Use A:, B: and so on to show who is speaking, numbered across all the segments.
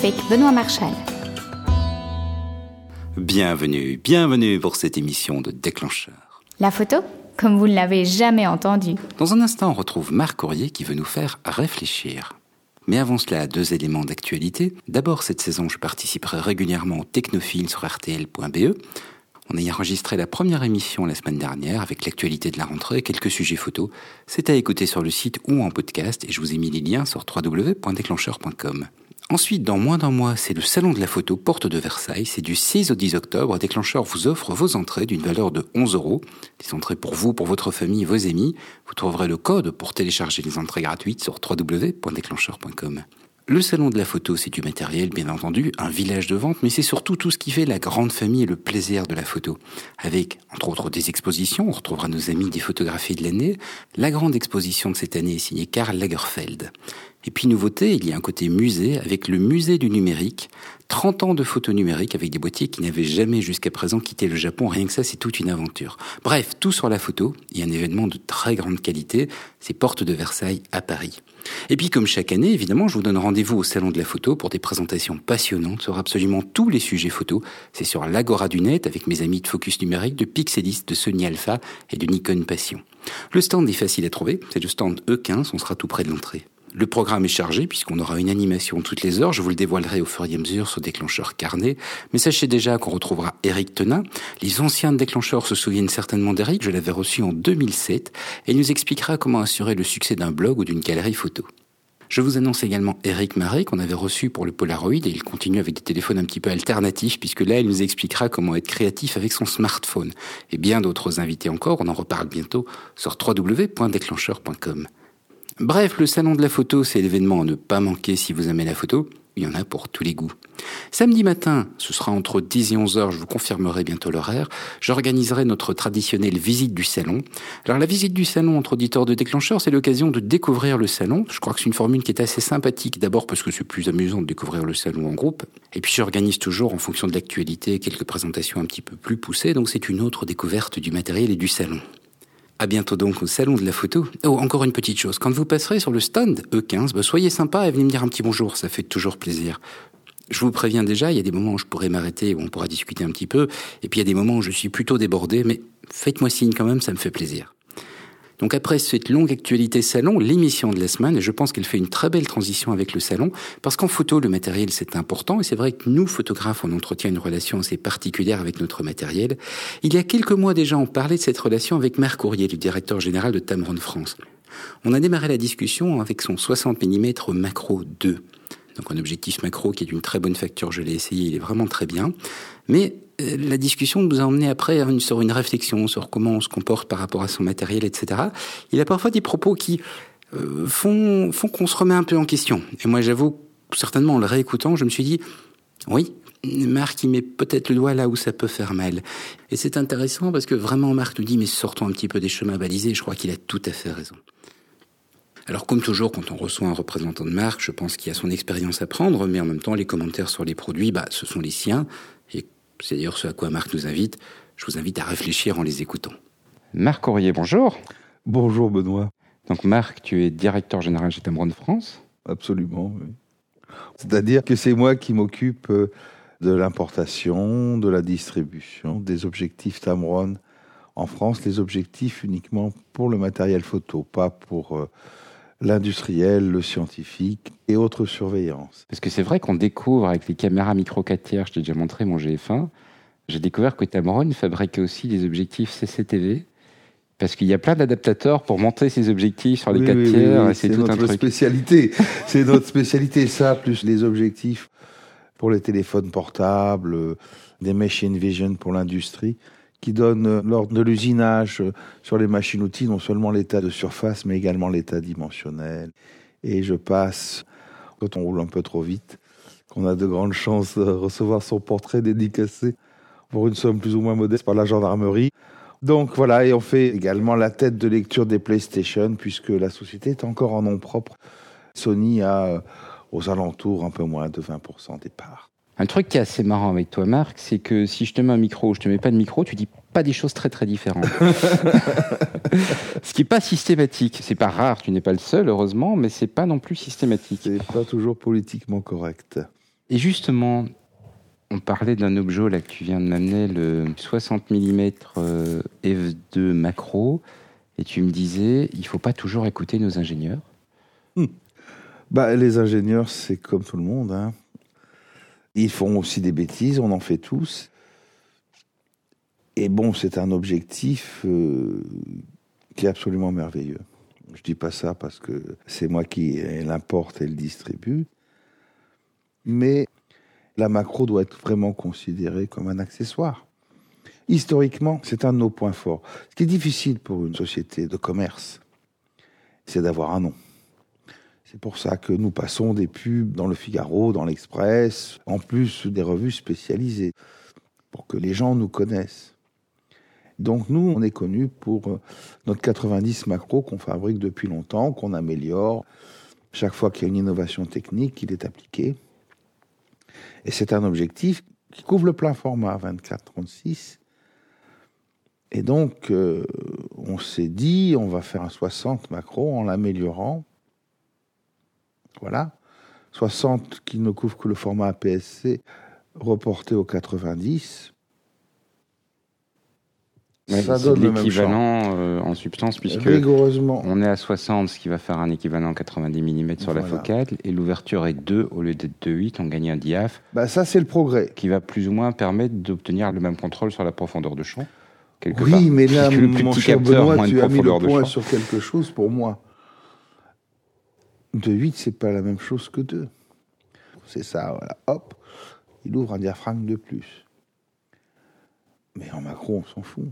A: avec Benoît Marchal.
B: Bienvenue, bienvenue pour cette émission de Déclencheur.
A: La photo Comme vous ne l'avez jamais entendu.
B: Dans un instant, on retrouve Marc Courrier qui veut nous faire réfléchir. Mais avant cela, deux éléments d'actualité. D'abord, cette saison, je participerai régulièrement au Technophile sur RTL.be. On a enregistré la première émission la semaine dernière avec l'actualité de la rentrée et quelques sujets photos. C'est à écouter sur le site ou en podcast et je vous ai mis les liens sur www.déclencheur.com. Ensuite, dans moins d'un mois, c'est le Salon de la photo Porte de Versailles. C'est du 6 au 10 octobre. Déclencheur vous offre vos entrées d'une valeur de 11 euros. Des entrées pour vous, pour votre famille, vos amis. Vous trouverez le code pour télécharger les entrées gratuites sur www.déclencheur.com. Le salon de la photo, c'est du matériel, bien entendu, un village de vente, mais c'est surtout tout ce qui fait la grande famille et le plaisir de la photo. Avec, entre autres, des expositions, on retrouvera nos amis des photographies de l'année. La grande exposition de cette année est signée Karl Lagerfeld. Et puis nouveauté, il y a un côté musée avec le musée du numérique, 30 ans de photos numériques avec des boîtiers qui n'avaient jamais jusqu'à présent quitté le Japon. Rien que ça, c'est toute une aventure. Bref, tout sur la photo. Il y a un événement de très grande qualité. C'est Porte de Versailles à Paris. Et puis, comme chaque année, évidemment, je vous donne rendez-vous au Salon de la Photo pour des présentations passionnantes sur absolument tous les sujets photo. C'est sur l'Agora du Net avec mes amis de Focus Numérique, de Pixelist, de Sony Alpha et de Nikon Passion. Le stand est facile à trouver. C'est le stand E15. On sera tout près de l'entrée. Le programme est chargé puisqu'on aura une animation toutes les heures. Je vous le dévoilerai au fur et à mesure sur déclencheur carnet. Mais sachez déjà qu'on retrouvera Eric Tenin. Les anciens déclencheurs se souviennent certainement d'Eric. Je l'avais reçu en 2007 et il nous expliquera comment assurer le succès d'un blog ou d'une galerie photo. Je vous annonce également Eric Marais qu'on avait reçu pour le Polaroid et il continue avec des téléphones un petit peu alternatifs puisque là il nous expliquera comment être créatif avec son smartphone. Et bien d'autres invités encore, on en reparle bientôt sur www.déclencheur.com. Bref, le salon de la photo, c'est l'événement à ne pas manquer si vous aimez la photo. Il y en a pour tous les goûts. Samedi matin, ce sera entre 10 et 11 heures, je vous confirmerai bientôt l'horaire, j'organiserai notre traditionnelle visite du salon. Alors la visite du salon entre auditeurs de déclencheurs, c'est l'occasion de découvrir le salon. Je crois que c'est une formule qui est assez sympathique, d'abord parce que c'est plus amusant de découvrir le salon en groupe, et puis j'organise toujours en fonction de l'actualité quelques présentations un petit peu plus poussées, donc c'est une autre découverte du matériel et du salon. À bientôt donc au salon de la photo. Oh, encore une petite chose. Quand vous passerez sur le stand E15, bah, soyez sympa et venez me dire un petit bonjour. Ça fait toujours plaisir. Je vous préviens déjà, il y a des moments où je pourrais m'arrêter, où on pourra discuter un petit peu. Et puis il y a des moments où je suis plutôt débordé, mais faites-moi signe quand même, ça me fait plaisir. Donc après cette longue actualité salon, l'émission de la semaine, et je pense qu'elle fait une très belle transition avec le salon, parce qu'en photo, le matériel c'est important, et c'est vrai que nous, photographes, on entretient une relation assez particulière avec notre matériel. Il y a quelques mois déjà, on parlait de cette relation avec Marc Courrier, le directeur général de Tamron France. On a démarré la discussion avec son 60 mm macro 2. Donc un objectif macro qui est d'une très bonne facture, je l'ai essayé, il est vraiment très bien. Mais la discussion nous a emmené après sur une réflexion sur comment on se comporte par rapport à son matériel, etc. Il a parfois des propos qui euh, font, font qu'on se remet un peu en question. Et moi, j'avoue, certainement en le réécoutant, je me suis dit, oui, Marc, il met peut-être le doigt là où ça peut faire mal. Et c'est intéressant parce que vraiment, Marc nous dit, mais sortons un petit peu des chemins balisés. Je crois qu'il a tout à fait raison. Alors comme toujours, quand on reçoit un représentant de marque, je pense qu'il a son expérience à prendre, mais en même temps, les commentaires sur les produits, bah, ce sont les siens. C'est d'ailleurs ce à quoi Marc nous invite. Je vous invite à réfléchir en les écoutant.
C: Marc Aurier, bonjour.
D: Bonjour Benoît.
C: Donc Marc, tu es directeur général chez Tamron France
D: Absolument, oui. C'est-à-dire que c'est moi qui m'occupe euh, de l'importation, de la distribution, des objectifs Tamron en France, les objectifs uniquement pour le matériel photo, pas pour euh, l'industriel, le scientifique et autres surveillances.
C: Parce que c'est vrai qu'on découvre avec les caméras micro 4 tiers, je t'ai déjà montré mon GF1, j'ai découvert que Tamron fabriquait aussi des objectifs CCTV. Parce qu'il y a plein d'adaptateurs pour monter ces objectifs sur les 4 tiers.
D: c'est notre spécialité. c'est notre spécialité, ça, plus les objectifs pour les téléphones portables, des machine vision pour l'industrie qui donne euh, lors de l'usinage euh, sur les machines-outils non seulement l'état de surface, mais également l'état dimensionnel. Et je passe, quand on roule un peu trop vite, qu'on a de grandes chances de recevoir son portrait dédicacé pour une somme plus ou moins modeste par la gendarmerie. Donc voilà, et on fait également la tête de lecture des PlayStation, puisque la société est encore en nom propre. Sony a euh, aux alentours un peu moins de 20% des parts.
C: Un truc qui est assez marrant avec toi, Marc, c'est que si je te mets un micro ou je te mets pas de micro, tu dis pas des choses très très différentes. Ce qui n'est pas systématique. C'est pas rare, tu n'es pas le seul, heureusement, mais c'est pas non plus systématique.
D: C'est pas toujours politiquement correct.
C: Et justement, on parlait d'un objet là que tu viens de m'amener, le 60 mm f2 macro, et tu me disais, il faut pas toujours écouter nos ingénieurs.
D: Bah, les ingénieurs, c'est comme tout le monde. hein. Ils font aussi des bêtises, on en fait tous. Et bon, c'est un objectif euh, qui est absolument merveilleux. Je dis pas ça parce que c'est moi qui l'importe et le distribue. Mais la macro doit être vraiment considérée comme un accessoire. Historiquement, c'est un de nos points forts. Ce qui est difficile pour une société de commerce, c'est d'avoir un nom. C'est pour ça que nous passons des pubs dans le Figaro, dans l'Express, en plus des revues spécialisées, pour que les gens nous connaissent. Donc nous, on est connus pour euh, notre 90 macro qu'on fabrique depuis longtemps, qu'on améliore. Chaque fois qu'il y a une innovation technique, il est appliqué. Et c'est un objectif qui couvre le plein format 24-36. Et donc, euh, on s'est dit, on va faire un 60 macro en l'améliorant. Voilà. 60 qui ne couvre que le format APS-C, reporté au 90.
C: Ouais,
D: ça donne
C: l'équivalent euh, en substance, puisque
D: Rigoureusement.
C: on est à 60, ce qui va faire un équivalent 90 mm sur la focale, et l'ouverture est 2 au lieu d'être 2,8, on gagne un diaph
D: Bah, ça, c'est le progrès.
C: qui va plus ou moins permettre d'obtenir le même contrôle sur la profondeur de champ. part.
D: Oui, mais là,
C: le plus
D: mon
C: petit
D: cher
C: capteur,
D: Benoît, tu as mis le point sur quelque chose pour moi. De 8, c'est pas la même chose que 2. C'est ça, voilà. Hop, il ouvre un diaphragme de plus. Mais en macro, on s'en fout.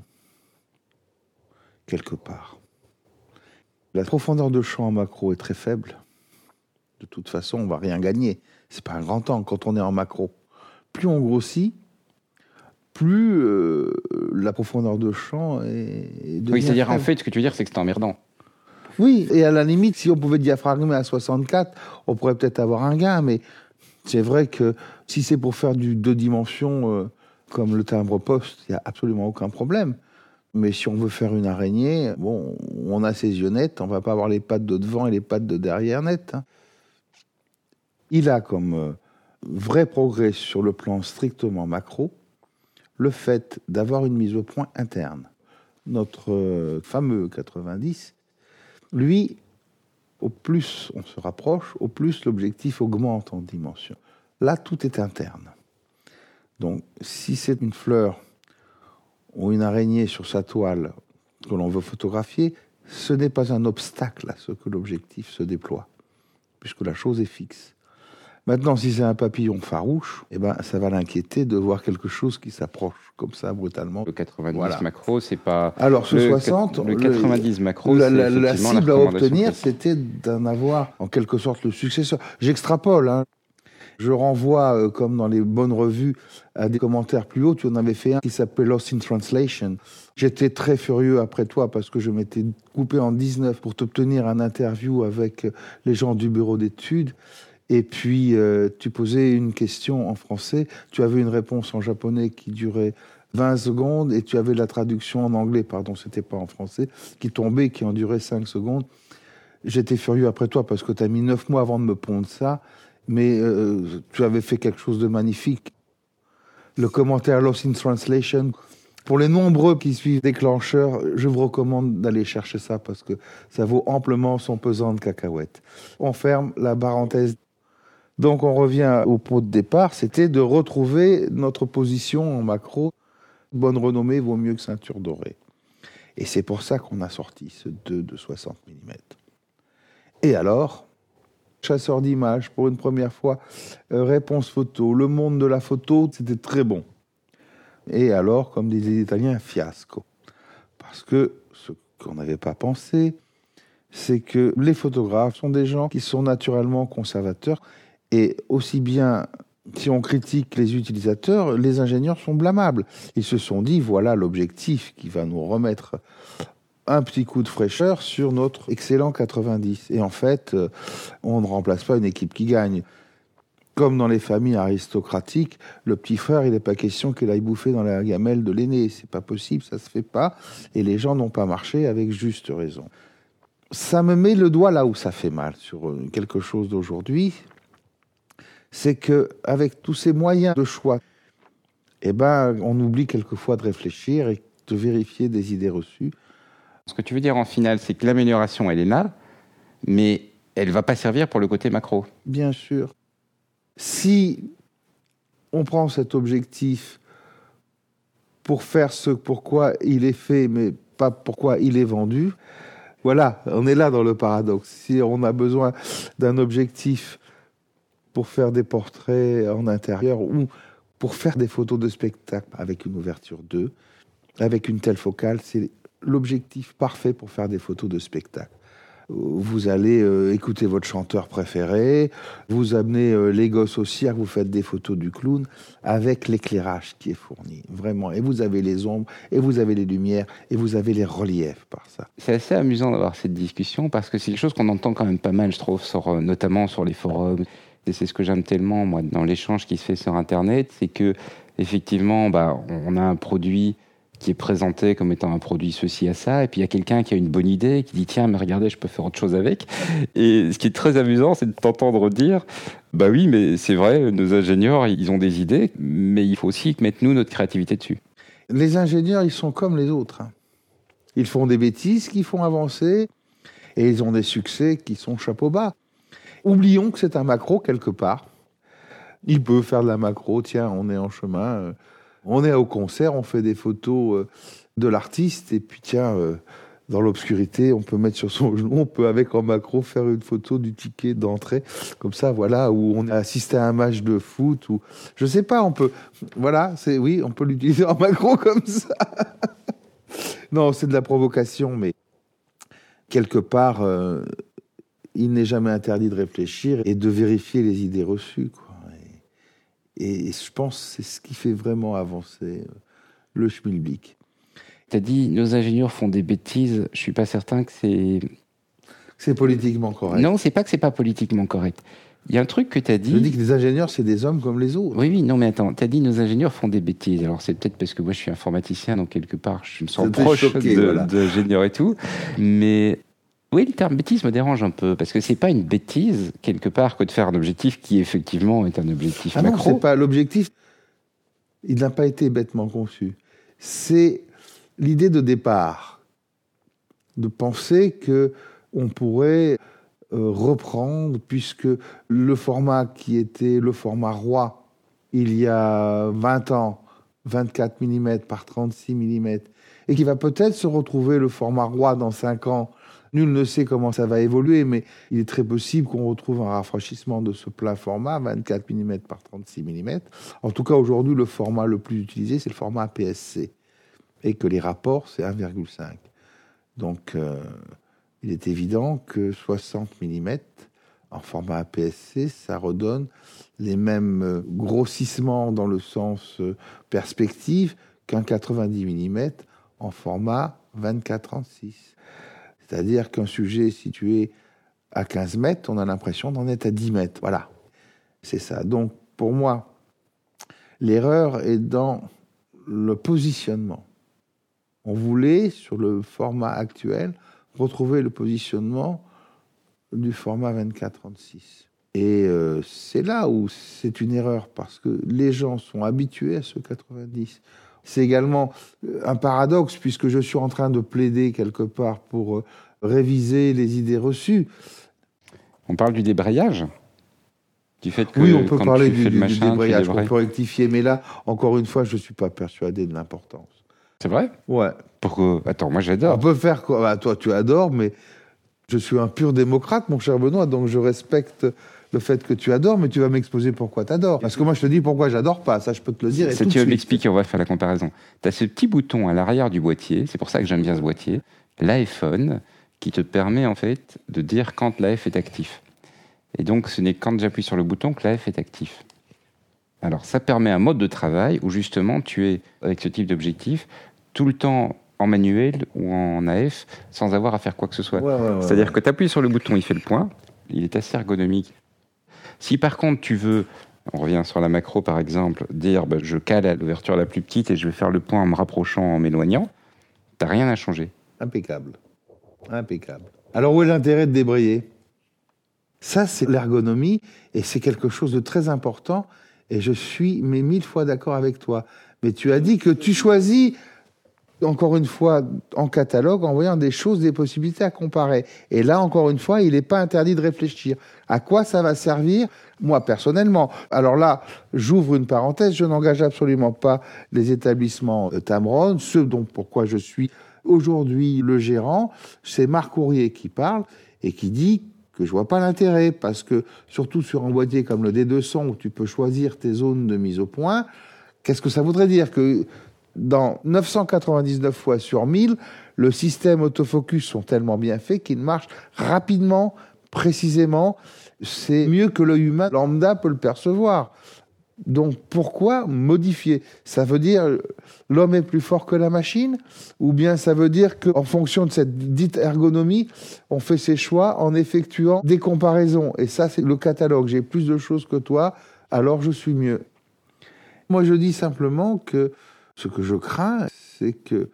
D: Quelque part. La profondeur de champ en macro est très faible. De toute façon, on va rien gagner. C'est pas un grand temps quand on est en macro. Plus on grossit, plus euh, la profondeur de champ est. est
C: Oui, c'est-à-dire en fait, ce que tu veux dire, c'est que c'est emmerdant.
D: Oui, et à la limite, si on pouvait diaphragmer à 64, on pourrait peut-être avoir un gain, mais c'est vrai que si c'est pour faire du deux dimensions euh, comme le timbre poste, il n'y a absolument aucun problème. Mais si on veut faire une araignée, bon, on a ses yeux nets, on va pas avoir les pattes de devant et les pattes de derrière nettes. hein. Il a comme euh, vrai progrès sur le plan strictement macro le fait d'avoir une mise au point interne. Notre euh, fameux 90 lui, au plus on se rapproche, au plus l'objectif augmente en dimension. Là, tout est interne. Donc, si c'est une fleur ou une araignée sur sa toile que l'on veut photographier, ce n'est pas un obstacle à ce que l'objectif se déploie, puisque la chose est fixe. Maintenant, si c'est un papillon farouche, eh ben, ça va l'inquiéter de voir quelque chose qui s'approche comme ça brutalement.
C: Le 90
D: Voilà.
C: macro, c'est pas.
D: Alors, ce
C: le,
D: 60,
C: le 90 macro,
D: la, la- la cible à obtenir, c'était d'en avoir en quelque sorte le successeur. J'extrapole. Hein. Je renvoie, euh, comme dans les bonnes revues, à des commentaires plus hauts. Tu en avais fait un qui s'appelait Lost in Translation. J'étais très furieux après toi parce que je m'étais coupé en 19 pour t'obtenir un interview avec euh, les gens du bureau d'études. Et puis, euh, tu posais une question en français. Tu avais une réponse en japonais qui durait 20 secondes et tu avais la traduction en anglais, pardon, c'était pas en français, qui tombait, qui en durait 5 secondes. J'étais furieux après toi parce que tu as mis 9 mois avant de me pondre ça, mais euh, tu avais fait quelque chose de magnifique. Le commentaire Lost in Translation, pour les nombreux qui suivent Déclencheur, je vous recommande d'aller chercher ça parce que ça vaut amplement son pesant de cacahuètes. On ferme la parenthèse. Donc on revient au pot de départ, c'était de retrouver notre position en macro. Bonne renommée vaut mieux que ceinture dorée. Et c'est pour ça qu'on a sorti ce 2 de 60 mm. Et alors, chasseur d'images, pour une première fois, euh, réponse photo, le monde de la photo, c'était très bon. Et alors, comme disaient les Italiens, fiasco. Parce que ce qu'on n'avait pas pensé, c'est que les photographes sont des gens qui sont naturellement conservateurs et aussi bien si on critique les utilisateurs, les ingénieurs sont blâmables. Ils se sont dit, voilà l'objectif qui va nous remettre un petit coup de fraîcheur sur notre excellent 90. Et en fait, euh, on ne remplace pas une équipe qui gagne. Comme dans les familles aristocratiques, le petit frère, il n'est pas question qu'il aille bouffer dans la gamelle de l'aîné. C'est pas possible, ça se fait pas. Et les gens n'ont pas marché avec juste raison. Ça me met le doigt là où ça fait mal sur euh, quelque chose d'aujourd'hui. C'est que avec tous ces moyens de choix, eh ben, on oublie quelquefois de réfléchir et de vérifier des idées reçues.
B: Ce que tu veux dire en finale, c'est que l'amélioration, elle est là, mais elle va pas servir pour le côté macro.
D: Bien sûr. Si on prend cet objectif pour faire ce pourquoi il est fait, mais pas pourquoi il est vendu, voilà, on est là dans le paradoxe. Si on a besoin d'un objectif pour faire des portraits en intérieur ou pour faire des photos de spectacle avec une ouverture 2, avec une telle focale, c'est l'objectif parfait pour faire des photos de spectacle. Vous allez euh, écouter votre chanteur préféré, vous amenez euh, les gosses au cirque, vous faites des photos du clown avec l'éclairage qui est fourni, vraiment. Et vous avez les ombres, et vous avez les lumières, et vous avez les reliefs par ça.
B: C'est assez amusant d'avoir cette discussion parce que c'est quelque chose qu'on entend quand même pas mal, je trouve, euh, notamment sur les forums. Et c'est ce que j'aime tellement, moi, dans l'échange qui se fait sur Internet, c'est que, effectivement, bah, on a un produit qui est présenté comme étant un produit ceci à ça, et puis il y a quelqu'un qui a une bonne idée, qui dit tiens, mais regardez, je peux faire autre chose avec. Et ce qui est très amusant, c'est de t'entendre dire bah oui, mais c'est vrai, nos ingénieurs, ils ont des idées, mais il faut aussi mettre nous notre créativité dessus.
D: Les ingénieurs, ils sont comme les autres. hein. Ils font des bêtises qui font avancer, et ils ont des succès qui sont chapeau bas. Oublions que c'est un macro quelque part. Il peut faire de la macro, tiens, on est en chemin, euh, on est au concert, on fait des photos euh, de l'artiste, et puis tiens, euh, dans l'obscurité, on peut mettre sur son genou, on peut avec en macro faire une photo du ticket d'entrée, comme ça, voilà, où on a assisté à un match de foot, ou je sais pas, on peut, voilà, c'est oui, on peut l'utiliser en macro comme ça. non, c'est de la provocation, mais quelque part, il n'est jamais interdit de réfléchir et de vérifier les idées reçues. Quoi. Et, et je pense que c'est ce qui fait vraiment avancer euh, le schmilblick.
B: Tu as dit nos ingénieurs font des bêtises, je suis pas certain que c'est.
D: C'est politiquement correct.
B: Non, c'est pas que c'est pas politiquement correct. Il y a un truc que tu as dit.
D: Je dis que les ingénieurs, c'est des hommes comme les autres.
B: Oui, oui, non, mais attends, tu as dit nos ingénieurs font des bêtises. Alors c'est peut-être parce que moi je suis informaticien, donc quelque part je me sens proche de-
D: voilà.
B: d'ingénieurs et tout. Mais oui, le terme bêtise me dérange un peu, parce que c'est pas une bêtise, quelque part, que de faire un objectif qui effectivement est un objectif
D: Ah non,
B: macro.
D: c'est pas l'objectif. Il n'a pas été bêtement conçu. C'est l'idée de départ, de penser que on pourrait euh, reprendre, puisque le format qui était le format roi il y a 20 ans, 24 mm par 36 mm, et qui va peut-être se retrouver le format roi dans 5 ans. Nul ne sait comment ça va évoluer, mais il est très possible qu'on retrouve un rafraîchissement de ce plein format, 24 mm par 36 mm. En tout cas, aujourd'hui, le format le plus utilisé, c'est le format APS-C, et que les rapports, c'est 1,5. Donc, euh, il est évident que 60 mm en format APS-C, ça redonne les mêmes euh, grossissements dans le sens euh, perspective qu'un 90 mm en format 24-36. C'est-à-dire qu'un sujet situé à 15 mètres, on a l'impression d'en être à 10 mètres. Voilà, c'est ça. Donc, pour moi, l'erreur est dans le positionnement. On voulait, sur le format actuel, retrouver le positionnement du format 24-36. Et euh, c'est là où c'est une erreur, parce que les gens sont habitués à ce 90. C'est également euh, un paradoxe, puisque je suis en train de plaider quelque part pour euh, réviser les idées reçues.
B: On parle du débrayage? Du fait que
D: oui, on peut parler du, du- débrayage, on
B: débrayes.
D: peut rectifier, mais là, encore une fois, je ne suis pas persuadé de l'importance.
B: C'est vrai?
D: Ouais.
B: Pourquoi Attends, moi
D: On
B: j'adore.
D: peut faire quoi? Bah, Toi, tu adores, mais je suis un pur démocrate, mon cher Benoît, donc je respecte le fait que tu adores, mais tu vas m'exposer pourquoi tu adores. Parce que moi, je te dis pourquoi j'adore pas, ça, je peux te le dire. et
B: Ça,
D: tout
B: tu vas m'expliquer, on va faire la comparaison. Tu as ce petit bouton à l'arrière du boîtier, c'est pour ça que j'aime bien ce boîtier, l'iPhone, qui te permet en fait de dire quand l'AF est actif. Et donc, ce n'est quand j'appuie sur le bouton que l'AF est actif. Alors, ça permet un mode de travail où justement tu es, avec ce type d'objectif, tout le temps en manuel ou en AF sans avoir à faire quoi que ce soit.
D: Ouais, ouais, ouais,
B: C'est-à-dire
D: ouais.
B: que tu appuies sur le bouton, il fait le point, il est assez ergonomique. Si par contre tu veux, on revient sur la macro par exemple, dire bah, je cale à l'ouverture la plus petite et je vais faire le point en me rapprochant, en m'éloignant, t'as rien à changer.
D: Impeccable. Impeccable. Alors, où est l'intérêt de débrayer? Ça, c'est l'ergonomie et c'est quelque chose de très important. Et je suis mais mille fois d'accord avec toi. Mais tu as dit que tu choisis, encore une fois, en catalogue, en voyant des choses, des possibilités à comparer. Et là, encore une fois, il n'est pas interdit de réfléchir. À quoi ça va servir Moi, personnellement? Alors là, j'ouvre une parenthèse, je n'engage absolument pas les établissements Tamron. Ce dont pourquoi je suis aujourd'hui le gérant, c'est Marc Courrier qui parle et qui dit que je vois pas l'intérêt, parce que surtout sur un boîtier comme le D200 où tu peux choisir tes zones de mise au point, qu'est-ce que ça voudrait dire? Que dans 999 fois sur 1000, le système autofocus sont tellement bien faits qu'ils marchent rapidement, précisément. C'est mieux que l'œil humain lambda peut le percevoir. Donc pourquoi modifier? Ça veut dire l'homme est plus fort que la machine? Ou bien ça veut dire qu'en fonction de cette dite ergonomie, on fait ses choix en effectuant des comparaisons? Et ça, c'est le catalogue. J'ai plus de choses que toi, alors je suis mieux. Moi, je dis simplement que ce que je crains, c'est que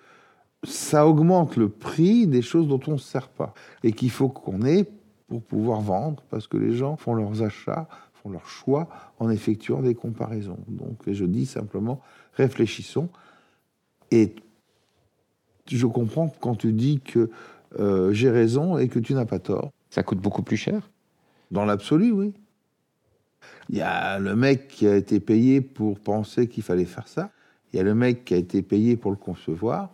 D: ça augmente le prix des choses dont on ne se sert pas. Et qu'il faut qu'on ait pour pouvoir vendre, parce que les gens font leurs achats leur choix en effectuant des comparaisons. Donc je dis simplement, réfléchissons. Et je comprends quand tu dis que euh, j'ai raison et que tu n'as pas tort.
C: Ça coûte beaucoup plus cher
D: Dans l'absolu, oui. Il y a le mec qui a été payé pour penser qu'il fallait faire ça. Il y a le mec qui a été payé pour le concevoir.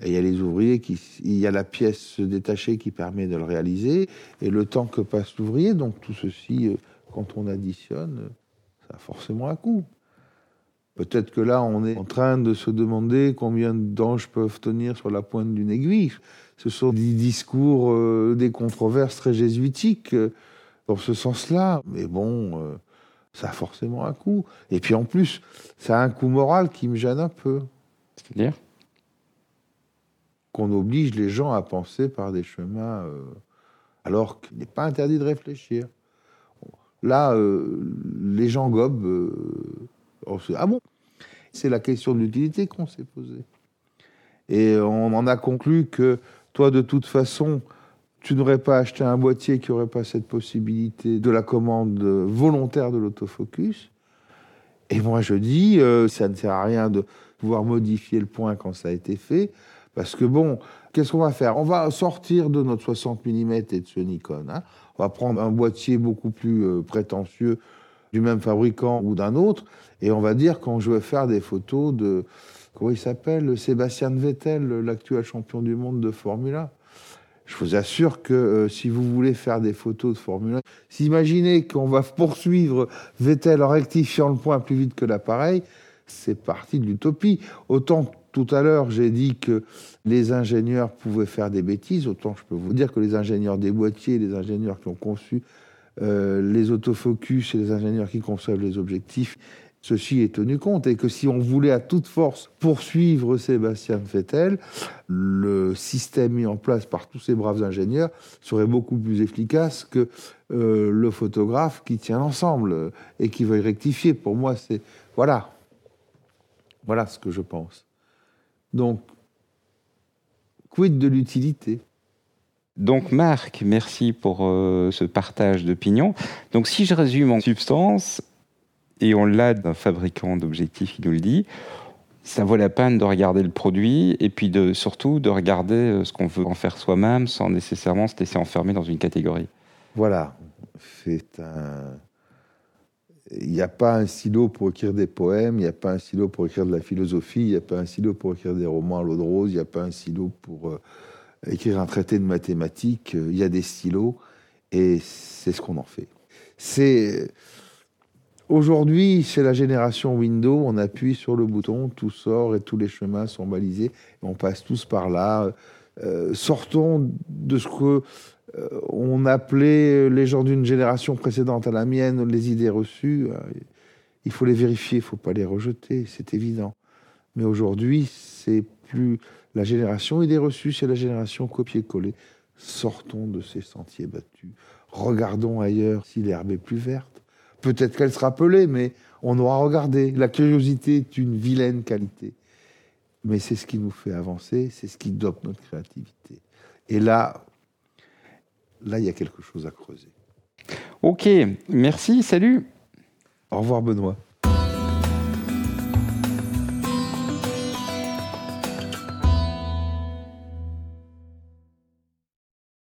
D: Et il y a les ouvriers qui, il y a la pièce détachée qui permet de le réaliser et le temps que passe l'ouvrier. Donc tout ceci euh, quand on additionne, ça a forcément un coût. Peut-être que là, on est en train de se demander combien d'anges peuvent tenir sur la pointe d'une aiguille. Ce sont des discours, euh, des controverses très jésuitiques euh, dans ce sens-là. Mais bon, ça a forcément un coût. Et puis en plus, ça a un coût moral qui me gêne un peu.
C: C'est-à-dire?
D: Qu'on oblige les gens à penser par des chemins, alors qu'il n'est pas interdit de réfléchir. Là, euh, les gens gobent. Euh, ah bon? C'est la question de l'utilité qu'on s'est posée. Et on en a conclu que toi, de toute façon, tu n'aurais pas acheté un boîtier qui n'aurait pas cette possibilité de la commande volontaire de l'autofocus. Et moi, je dis, euh, ça ne sert à rien de pouvoir modifier le point quand ça a été fait. Parce que bon, qu'est-ce qu'on va faire? On va sortir de notre 60 mm et de ce Nikon. Hein. On va prendre un boîtier beaucoup plus euh, prétentieux du même fabricant ou d'un autre, et on va dire quand je veux faire des photos de comment il s'appelle? Sébastien Vettel, l'actuel champion du monde de Formule 1. Je vous assure que euh, si vous voulez faire des photos de Formule 1, s'imaginez qu'on va poursuivre Vettel en rectifiant le point plus vite que l'appareil, c'est parti de l'utopie. Autant tout à l'heure, j'ai dit que les ingénieurs pouvaient faire des bêtises. Autant je peux vous dire que les ingénieurs des boîtiers, les ingénieurs qui ont conçu euh, les autofocus et les ingénieurs qui conçoivent les objectifs, ceci est tenu compte. Et que si on voulait à toute force poursuivre Sébastien Vettel, le système mis en place par tous ces braves ingénieurs serait beaucoup plus efficace que euh, le photographe qui tient l'ensemble et qui veut rectifier. Pour moi, c'est. Voilà. Voilà ce que je pense. Donc, quid de l'utilité?
C: Donc Marc, merci pour euh, ce partage d'opinion. Donc si je résume en substance, et on l'a d'un fabricant d'objectifs qui nous le dit, ça vaut la peine de regarder le produit et puis de, surtout de regarder euh, ce qu'on veut en faire soi-même sans nécessairement se laisser enfermer dans une catégorie.
D: Voilà, il n'y a pas un stylo pour écrire des poèmes, il n'y a pas un stylo pour écrire de la philosophie, il n'y a pas un stylo pour écrire des romans à l'eau de rose, il n'y a pas un stylo pour euh, écrire un traité de mathématiques. Euh, il y a des stylos et c'est ce qu'on en fait. C'est aujourd'hui, c'est la génération Windows. On appuie sur le bouton, tout sort et tous les chemins sont balisés. on passe tous par là. Euh, sortons de ce que euh, on appelait les gens d'une génération précédente à la mienne les idées reçues. Euh, il faut les vérifier, il ne faut pas les rejeter, c'est évident. Mais aujourd'hui, c'est plus la génération idées reçues, c'est la génération copier-coller. Sortons de ces sentiers battus. Regardons ailleurs si l'herbe est plus verte. Peut-être qu'elle sera pelée, mais on aura regardé. La curiosité est une vilaine qualité. Mais c'est ce qui nous fait avancer, c'est ce qui dope notre créativité. Et là, là, il y a quelque chose à creuser.
B: Ok, merci, salut.
D: Au revoir Benoît.